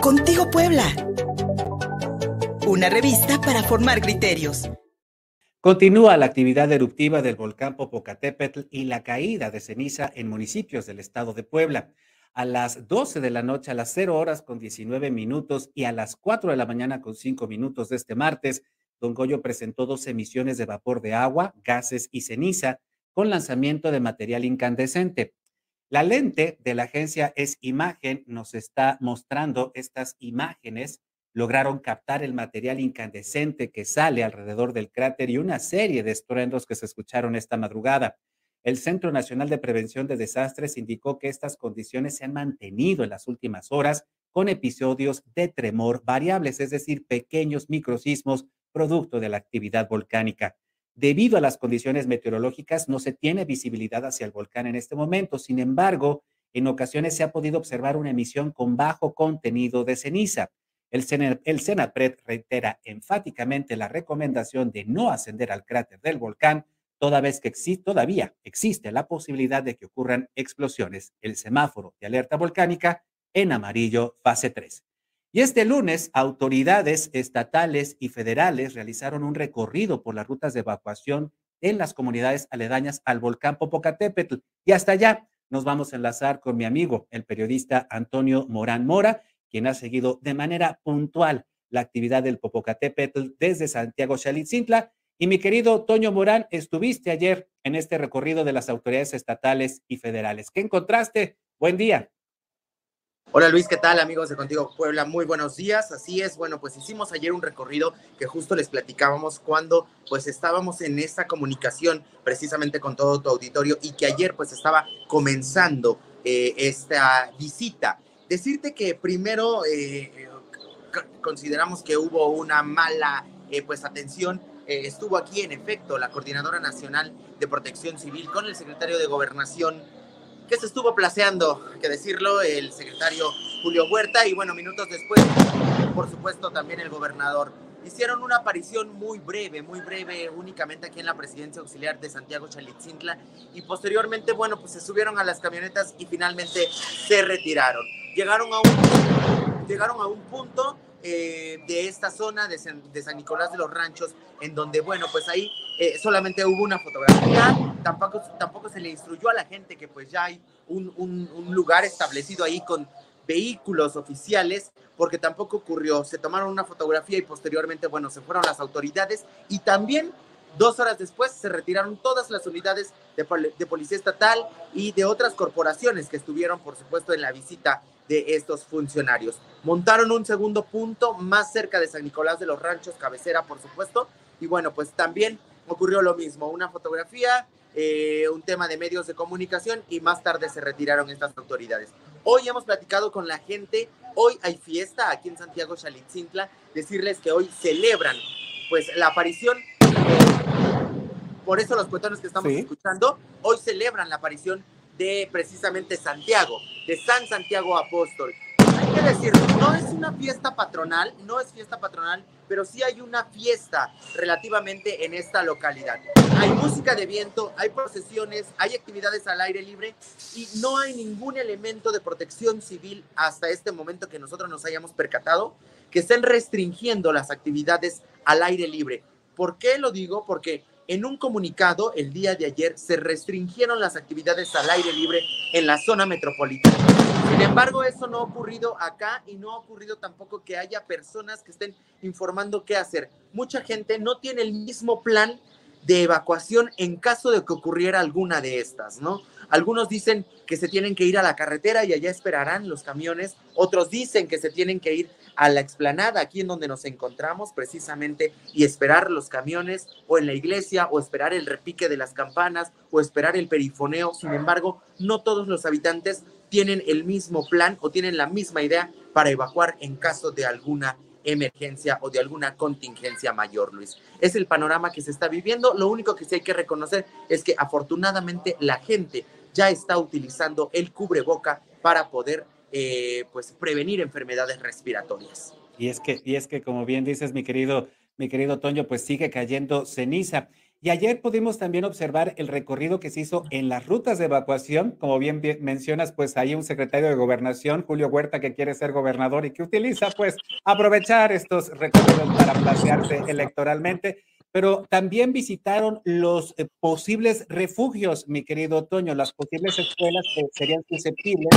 Contigo Puebla. Una revista para formar criterios. Continúa la actividad eruptiva del volcán Popocatépetl y la caída de ceniza en municipios del estado de Puebla. A las 12 de la noche, a las 0 horas con 19 minutos y a las 4 de la mañana con 5 minutos de este martes, Don Goyo presentó dos emisiones de vapor de agua, gases y ceniza con lanzamiento de material incandescente. La lente de la agencia Es Imagen nos está mostrando estas imágenes. Lograron captar el material incandescente que sale alrededor del cráter y una serie de estruendos que se escucharon esta madrugada. El Centro Nacional de Prevención de Desastres indicó que estas condiciones se han mantenido en las últimas horas con episodios de tremor variables, es decir, pequeños microsismos producto de la actividad volcánica. Debido a las condiciones meteorológicas, no se tiene visibilidad hacia el volcán en este momento. Sin embargo, en ocasiones se ha podido observar una emisión con bajo contenido de ceniza. El, CENAPRED reitera enfáticamente la recomendación de no ascender al cráter del volcán, toda vez que existe, todavía existe la posibilidad de que ocurran explosiones. El semáforo de alerta volcánica en amarillo fase 3. Y este lunes, autoridades estatales y federales realizaron un recorrido por las rutas de evacuación en las comunidades aledañas al volcán Popocatépetl. Y hasta allá nos vamos a enlazar con mi amigo, el periodista Antonio Morán Mora, quien ha seguido de manera puntual la actividad del Popocatépetl desde Santiago Xalitzintla. Y mi querido Toño Morán, estuviste ayer en este recorrido de las autoridades estatales y federales. ¿Qué encontraste? Buen día. Hola Luis, ¿qué tal amigos de Contigo Puebla? Muy buenos días. Así es, bueno, pues hicimos ayer un recorrido que justo les platicábamos cuando pues estábamos en esa comunicación precisamente con todo tu auditorio y que ayer pues estaba comenzando eh, esta visita. Decirte que primero eh, consideramos que hubo una mala eh, pues atención. estuvo aquí en efecto la Coordinadora Nacional de Protección Civil con el secretario de Gobernación que se estuvo placeando, que decirlo, el secretario Julio Huerta y bueno, minutos después, por supuesto, también el gobernador. Hicieron una aparición muy breve, muy breve, únicamente aquí en la presidencia auxiliar de Santiago Chalitzintla y posteriormente, bueno, pues se subieron a las camionetas y finalmente se retiraron. Llegaron a un, llegaron a un punto eh, de esta zona de San, Nicolás de los Ranchos, en donde, bueno, pues ahí eh, solamente hubo una fotografía, tampoco, tampoco se le instruyó a la gente que pues ya hay un, un, lugar establecido ahí con vehículos oficiales, porque tampoco ocurrió. Se tomaron una fotografía y posteriormente, bueno, se fueron las autoridades y también Dos horas después se retiraron todas las unidades de, de, policía estatal y de otras corporaciones que estuvieron, por supuesto, en la visita de estos funcionarios. Montaron un segundo punto más cerca de San Nicolás de los Ranchos, cabecera, por supuesto. Y bueno, pues también ocurrió lo mismo, una fotografía, eh, un tema de medios de comunicación y más tarde se retiraron estas autoridades. Hoy hemos platicado con la gente, hoy hay fiesta aquí en Santiago Xalitzintla, decirles que hoy celebran pues la aparición, por eso los cuetones que estamos escuchando, hoy celebran la aparición de precisamente Santiago, de San Santiago Apóstol. Hay que decir, no es una fiesta patronal, no es fiesta patronal, pero sí hay una fiesta relativamente en esta localidad. Hay música de viento, hay procesiones, hay actividades al aire libre y no hay ningún elemento de protección civil hasta este momento que nosotros nos hayamos percatado que estén restringiendo las actividades al aire libre. ¿Por qué lo digo? Porque en un comunicado el día de ayer se restringieron las actividades al aire libre en la zona metropolitana. Sin embargo, eso no ha ocurrido acá y no ha ocurrido tampoco que haya personas que estén informando qué hacer. Mucha gente no tiene el mismo plan de evacuación en caso de que ocurriera alguna de estas, ¿no? Algunos dicen que se tienen que ir a la carretera y allá esperarán los camiones, otros dicen que se tienen que ir a la explanada, aquí en donde nos encontramos precisamente, y esperar los camiones, o en la iglesia, o esperar el repique de las campanas, o esperar el perifoneo. Sin embargo, no todos los habitantes tienen el mismo plan o tienen la misma idea para evacuar en caso de alguna emergencia o de alguna contingencia mayor, Luis. Es el panorama que se está viviendo. Lo único que sí hay que reconocer es que afortunadamente la gente ya está utilizando el cubreboca para poder eh, pues prevenir enfermedades respiratorias. Y es que, y es que como bien dices, mi querido, mi querido Toño, pues sigue cayendo ceniza. Y ayer pudimos también observar el recorrido que se hizo en las rutas de evacuación. Como bien, mencionas, pues hay un secretario de gobernación, Julio Huerta, que quiere ser gobernador y que utiliza pues aprovechar estos recorridos para placearse electoralmente. Pero también visitaron los eh, posibles refugios, mi querido Toño, las posibles escuelas que serían susceptibles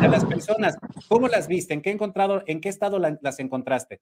de las personas. ¿Cómo las viste? ¿En qué, encontrado, en qué estado las encontraste?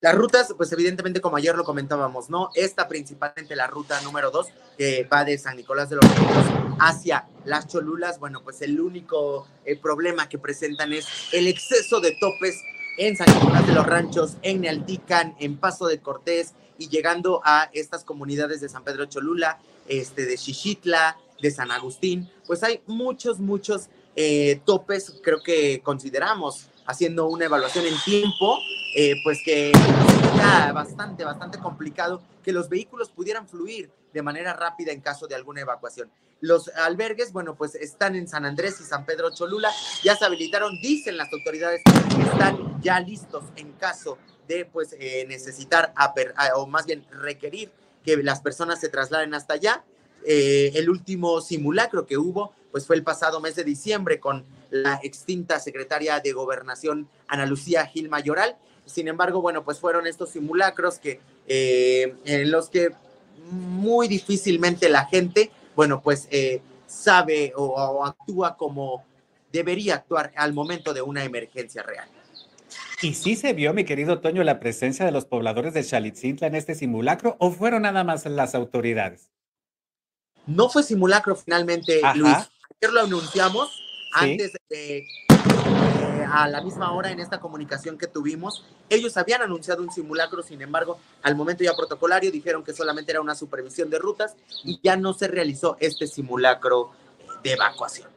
Las rutas, pues evidentemente, como ayer lo comentábamos, ¿no? Esta principalmente la ruta número dos, que va de San Nicolás de los Ríos hacia las Cholulas, bueno, pues el único eh, problema que presentan es el exceso de topes en San Nicolás de los Ranchos, en Nealtican, en Paso de Cortés y llegando a estas comunidades de San Pedro Cholula, este, de Xichitla, de San Agustín, pues hay muchos, muchos eh, topes, creo que consideramos haciendo una evaluación en tiempo, eh, pues que era bastante, bastante complicado que los vehículos pudieran fluir de manera rápida en caso de alguna evacuación. Los albergues, bueno, pues están en San Andrés y San Pedro Cholula, ya se habilitaron, dicen las autoridades que están ya listos en caso de pues eh, necesitar, o más bien requerir que las personas se trasladen hasta allá. Eh, el último simulacro que hubo, pues fue el pasado mes de diciembre con la extinta secretaria de Gobernación, Ana Lucía Gil Mayoral, sin embargo, bueno, pues fueron estos simulacros que, eh, en los que muy difícilmente la gente, bueno, pues eh, sabe o, actúa como debería actuar al momento de una emergencia real. ¿Y sí se vio, mi querido Toño, la presencia de los pobladores de Chalitzintla en este simulacro o fueron nada más las autoridades? No fue simulacro finalmente, Luis. Ayer lo anunciamos antes de a la misma hora en esta comunicación que tuvimos. Ellos habían anunciado un simulacro, sin embargo, al momento ya protocolario dijeron que solamente era una supervisión de rutas y ya no se realizó este simulacro de evacuación.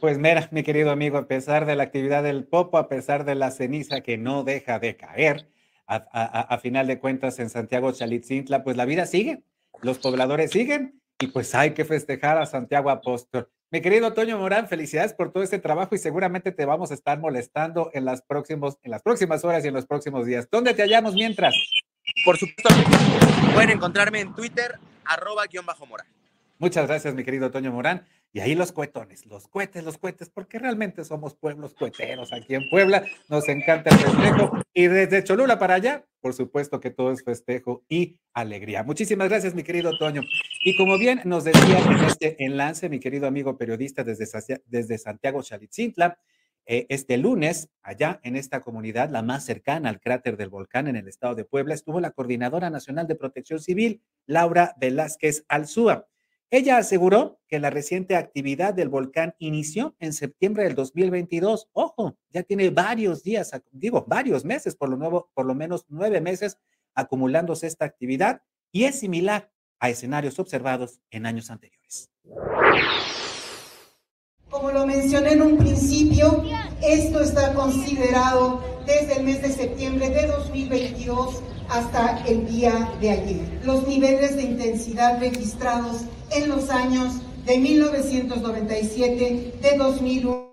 Pues mira, mi querido amigo, a pesar de la actividad del Popo, a pesar de la ceniza que no deja de caer, a, final de cuentas en Santiago Chalitzintla, pues la vida sigue, los pobladores siguen y pues hay que festejar a Santiago Apóstol. Mi querido Toño Morán, felicidades por todo este trabajo y seguramente te vamos a estar molestando en las, próximos, en las próximas horas y en los próximos días. ¿Dónde te hallamos mientras? Por supuesto, pueden encontrarme en Twitter, arroba guion bajo Morán. Muchas gracias, mi querido Toño Morán. Y ahí los cuetones, los cohetes, los cohetes, porque realmente somos pueblos cueteros aquí en Puebla. Nos encanta el festejo. Y desde Cholula para allá, por supuesto que todo es festejo y alegría. Muchísimas gracias, mi querido Toño. Y como bien nos decía en este enlace, mi querido amigo periodista desde, desde Santiago Chalitzintla, eh, este lunes, allá en esta comunidad, la más cercana al cráter del volcán en el estado de Puebla, estuvo la Coordinadora Nacional de Protección Civil, Laura Velázquez Alzúa. Ella aseguró que la reciente actividad del volcán inició en septiembre del 2022. Ojo, ya tiene varios días, digo, varios meses, por lo, nuevo, por lo menos nueve meses acumulándose esta actividad y es similar a escenarios observados en años anteriores. Como lo mencioné en un principio, esto está considerado desde el mes de septiembre de 2022 hasta el día de ayer. Los niveles de intensidad registrados en los años de 1997, de 2001,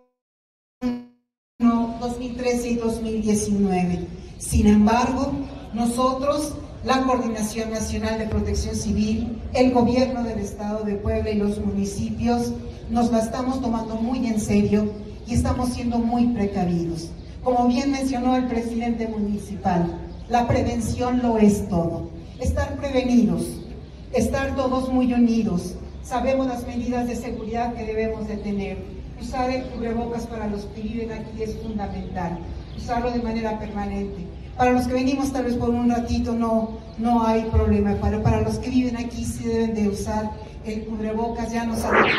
2013 y 2019. Sin embargo, nosotros, la Coordinación Nacional de Protección Civil, el Gobierno del Estado de Puebla y los municipios, nos la estamos tomando muy en serio y estamos siendo muy precavidos. Como bien mencionó el presidente municipal, la prevención lo es todo. Estar prevenidos, estar todos muy unidos. Sabemos las medidas de seguridad que debemos de tener. Usar el cubrebocas para los que viven aquí es fundamental. Usarlo de manera permanente. Para los que venimos tal vez por un ratito no, no hay problema, pero para los que viven aquí sí deben de usar el cubrebocas, ya no saben.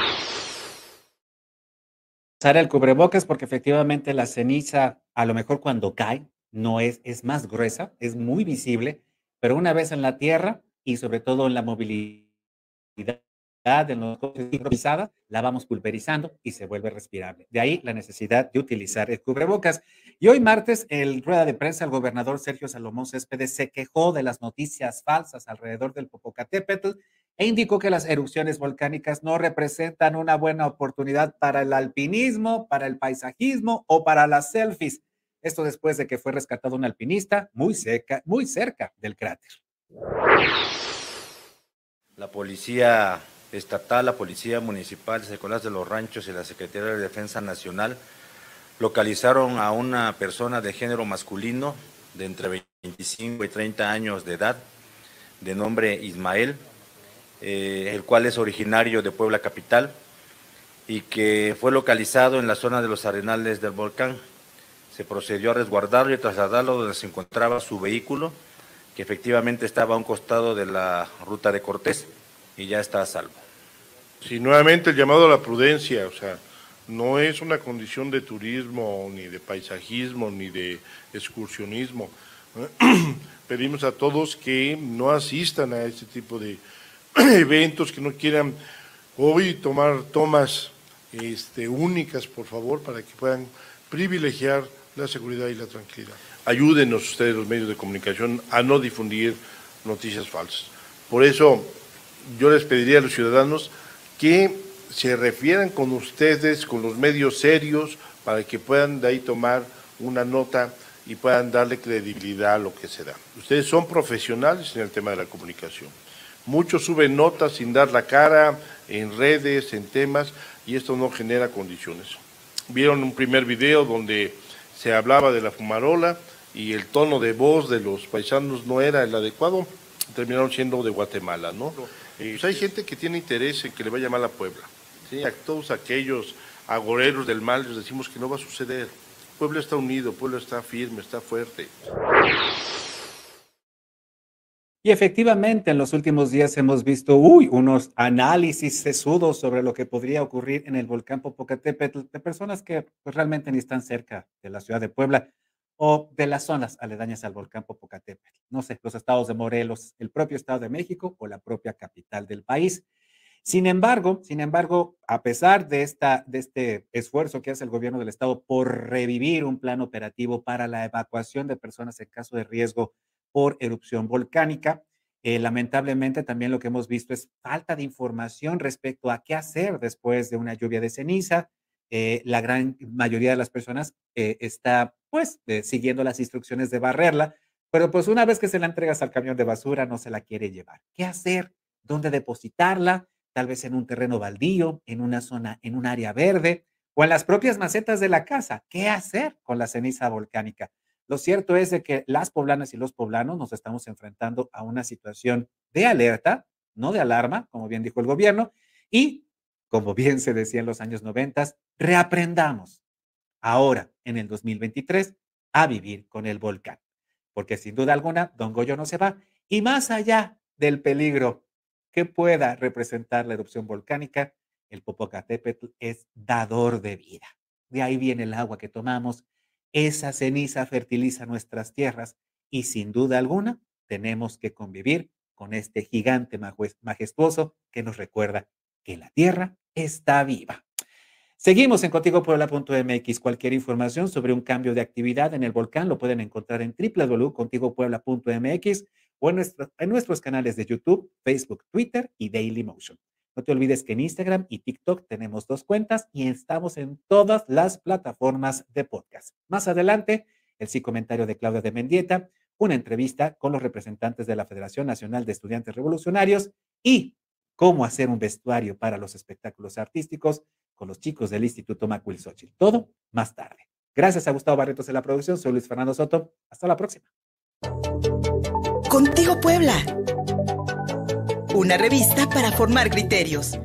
Usar el cubrebocas porque efectivamente la ceniza, a lo mejor cuando cae, no es, es más gruesa, es muy visible, pero una vez en la tierra y sobre todo en la movilidad de los improvisada, la vamos pulverizando y se vuelve respirable. De ahí la necesidad de utilizar el cubrebocas. Y hoy martes, en rueda de prensa, el gobernador Sergio Salomón Céspedes se quejó de las noticias falsas alrededor del Popocatépetl e indicó que las erupciones volcánicas no representan una buena oportunidad para el alpinismo, para el paisajismo o para las selfies. Esto después de que fue rescatado un alpinista muy, seca, muy cerca del cráter. la Policía Estatal, la Policía Municipal de Nicolás de los Ranchos y la Secretaría de Defensa Nacional localizaron a una persona de género masculino de entre 25 y 30 años de edad, de nombre Ismael, eh, el cual es originario de Puebla Capital y que fue localizado en la zona de los arenales del volcán. Se procedió a resguardarlo y trasladarlo donde se encontraba su vehículo, que efectivamente estaba a un costado de la ruta de Cortés y ya está a salvo. Sí, nuevamente el llamado a la prudencia, o sea, no es una condición de turismo, ni de paisajismo, ni de excursionismo. Pedimos a todos que no asistan a este tipo de eventos, que no quieran hoy tomar tomas este, únicas, por favor, para que puedan privilegiar la seguridad y la tranquilidad. Ayúdenos ustedes, los medios de comunicación, a no difundir noticias falsas. Por eso yo les pediría a los ciudadanos que se refieran con ustedes, con los medios serios, para que puedan de ahí tomar una nota y puedan darle credibilidad a lo que se da. Ustedes son profesionales en el tema de la comunicación. Muchos suben notas sin dar la cara en redes, en temas, y esto no genera condiciones. Vieron un primer video donde se hablaba de la fumarola y el tono de voz de los paisanos no era el adecuado, terminaron siendo de Guatemala, ¿no? Pues hay gente que tiene interés en que le vaya mal a Puebla. ¿sí? A todos aquellos agoreros del mal les decimos que no va a suceder. Puebla está unido, Puebla está firme, está fuerte. Y efectivamente, en los últimos días hemos visto, uy, unos análisis sesudos sobre lo que podría ocurrir en el volcán Popocatépetl de personas que pues, realmente ni están cerca de la ciudad de Puebla o de las zonas aledañas al volcán Popocatépetl. No sé, los estados de Morelos, el propio estado de México o la propia capital del país. Sin embargo, sin embargo, a pesar de, esta, de este esfuerzo que hace el gobierno del estado por revivir un plan operativo para la evacuación de personas en caso de riesgo por erupción volcánica. Eh, lamentablemente también lo que hemos visto es falta de información respecto a qué hacer después de una lluvia de ceniza. Eh, la gran mayoría de las personas eh, está pues siguiendo las instrucciones de barrerla, pero pues una vez que se la entregas al camión de basura no se la quiere llevar. ¿Qué hacer? ¿Dónde depositarla? Tal vez en un terreno baldío, en una zona, en un área verde o en las propias macetas de la casa. ¿Qué hacer con la ceniza volcánica? Lo cierto es de que las poblanas y los poblanos nos estamos enfrentando a una situación de alerta, no de alarma, como bien dijo el gobierno, y como bien se decía en los años 90, reaprendamos ahora, en el 2023, a vivir con el volcán. Porque sin duda alguna, Don Goyo no se va. Y más allá del peligro que pueda representar la erupción volcánica, el Popocatépetl es dador de vida. De ahí viene el agua que tomamos, esa ceniza fertiliza nuestras tierras y sin duda alguna tenemos que convivir con este gigante majestuoso que nos recuerda que la tierra está viva. Seguimos en contigopuebla.mx. Cualquier información sobre un cambio de actividad en el volcán lo pueden encontrar en www.contigopuebla.mx o en, en nuestros canales de YouTube, Facebook, Twitter y Dailymotion. No te olvides que en Instagram y TikTok tenemos dos cuentas y estamos en todas las plataformas de podcast. Más adelante, el sí comentario de Claudia de Mendieta, una entrevista con los representantes de la Federación Nacional de Estudiantes Revolucionarios y cómo hacer un vestuario para los espectáculos artísticos con los chicos del Instituto Xochitl. Todo más tarde. Gracias a Gustavo Barretos de la producción. Soy Luis Fernando Soto. Hasta la próxima. Contigo Puebla una revista para formar criterios.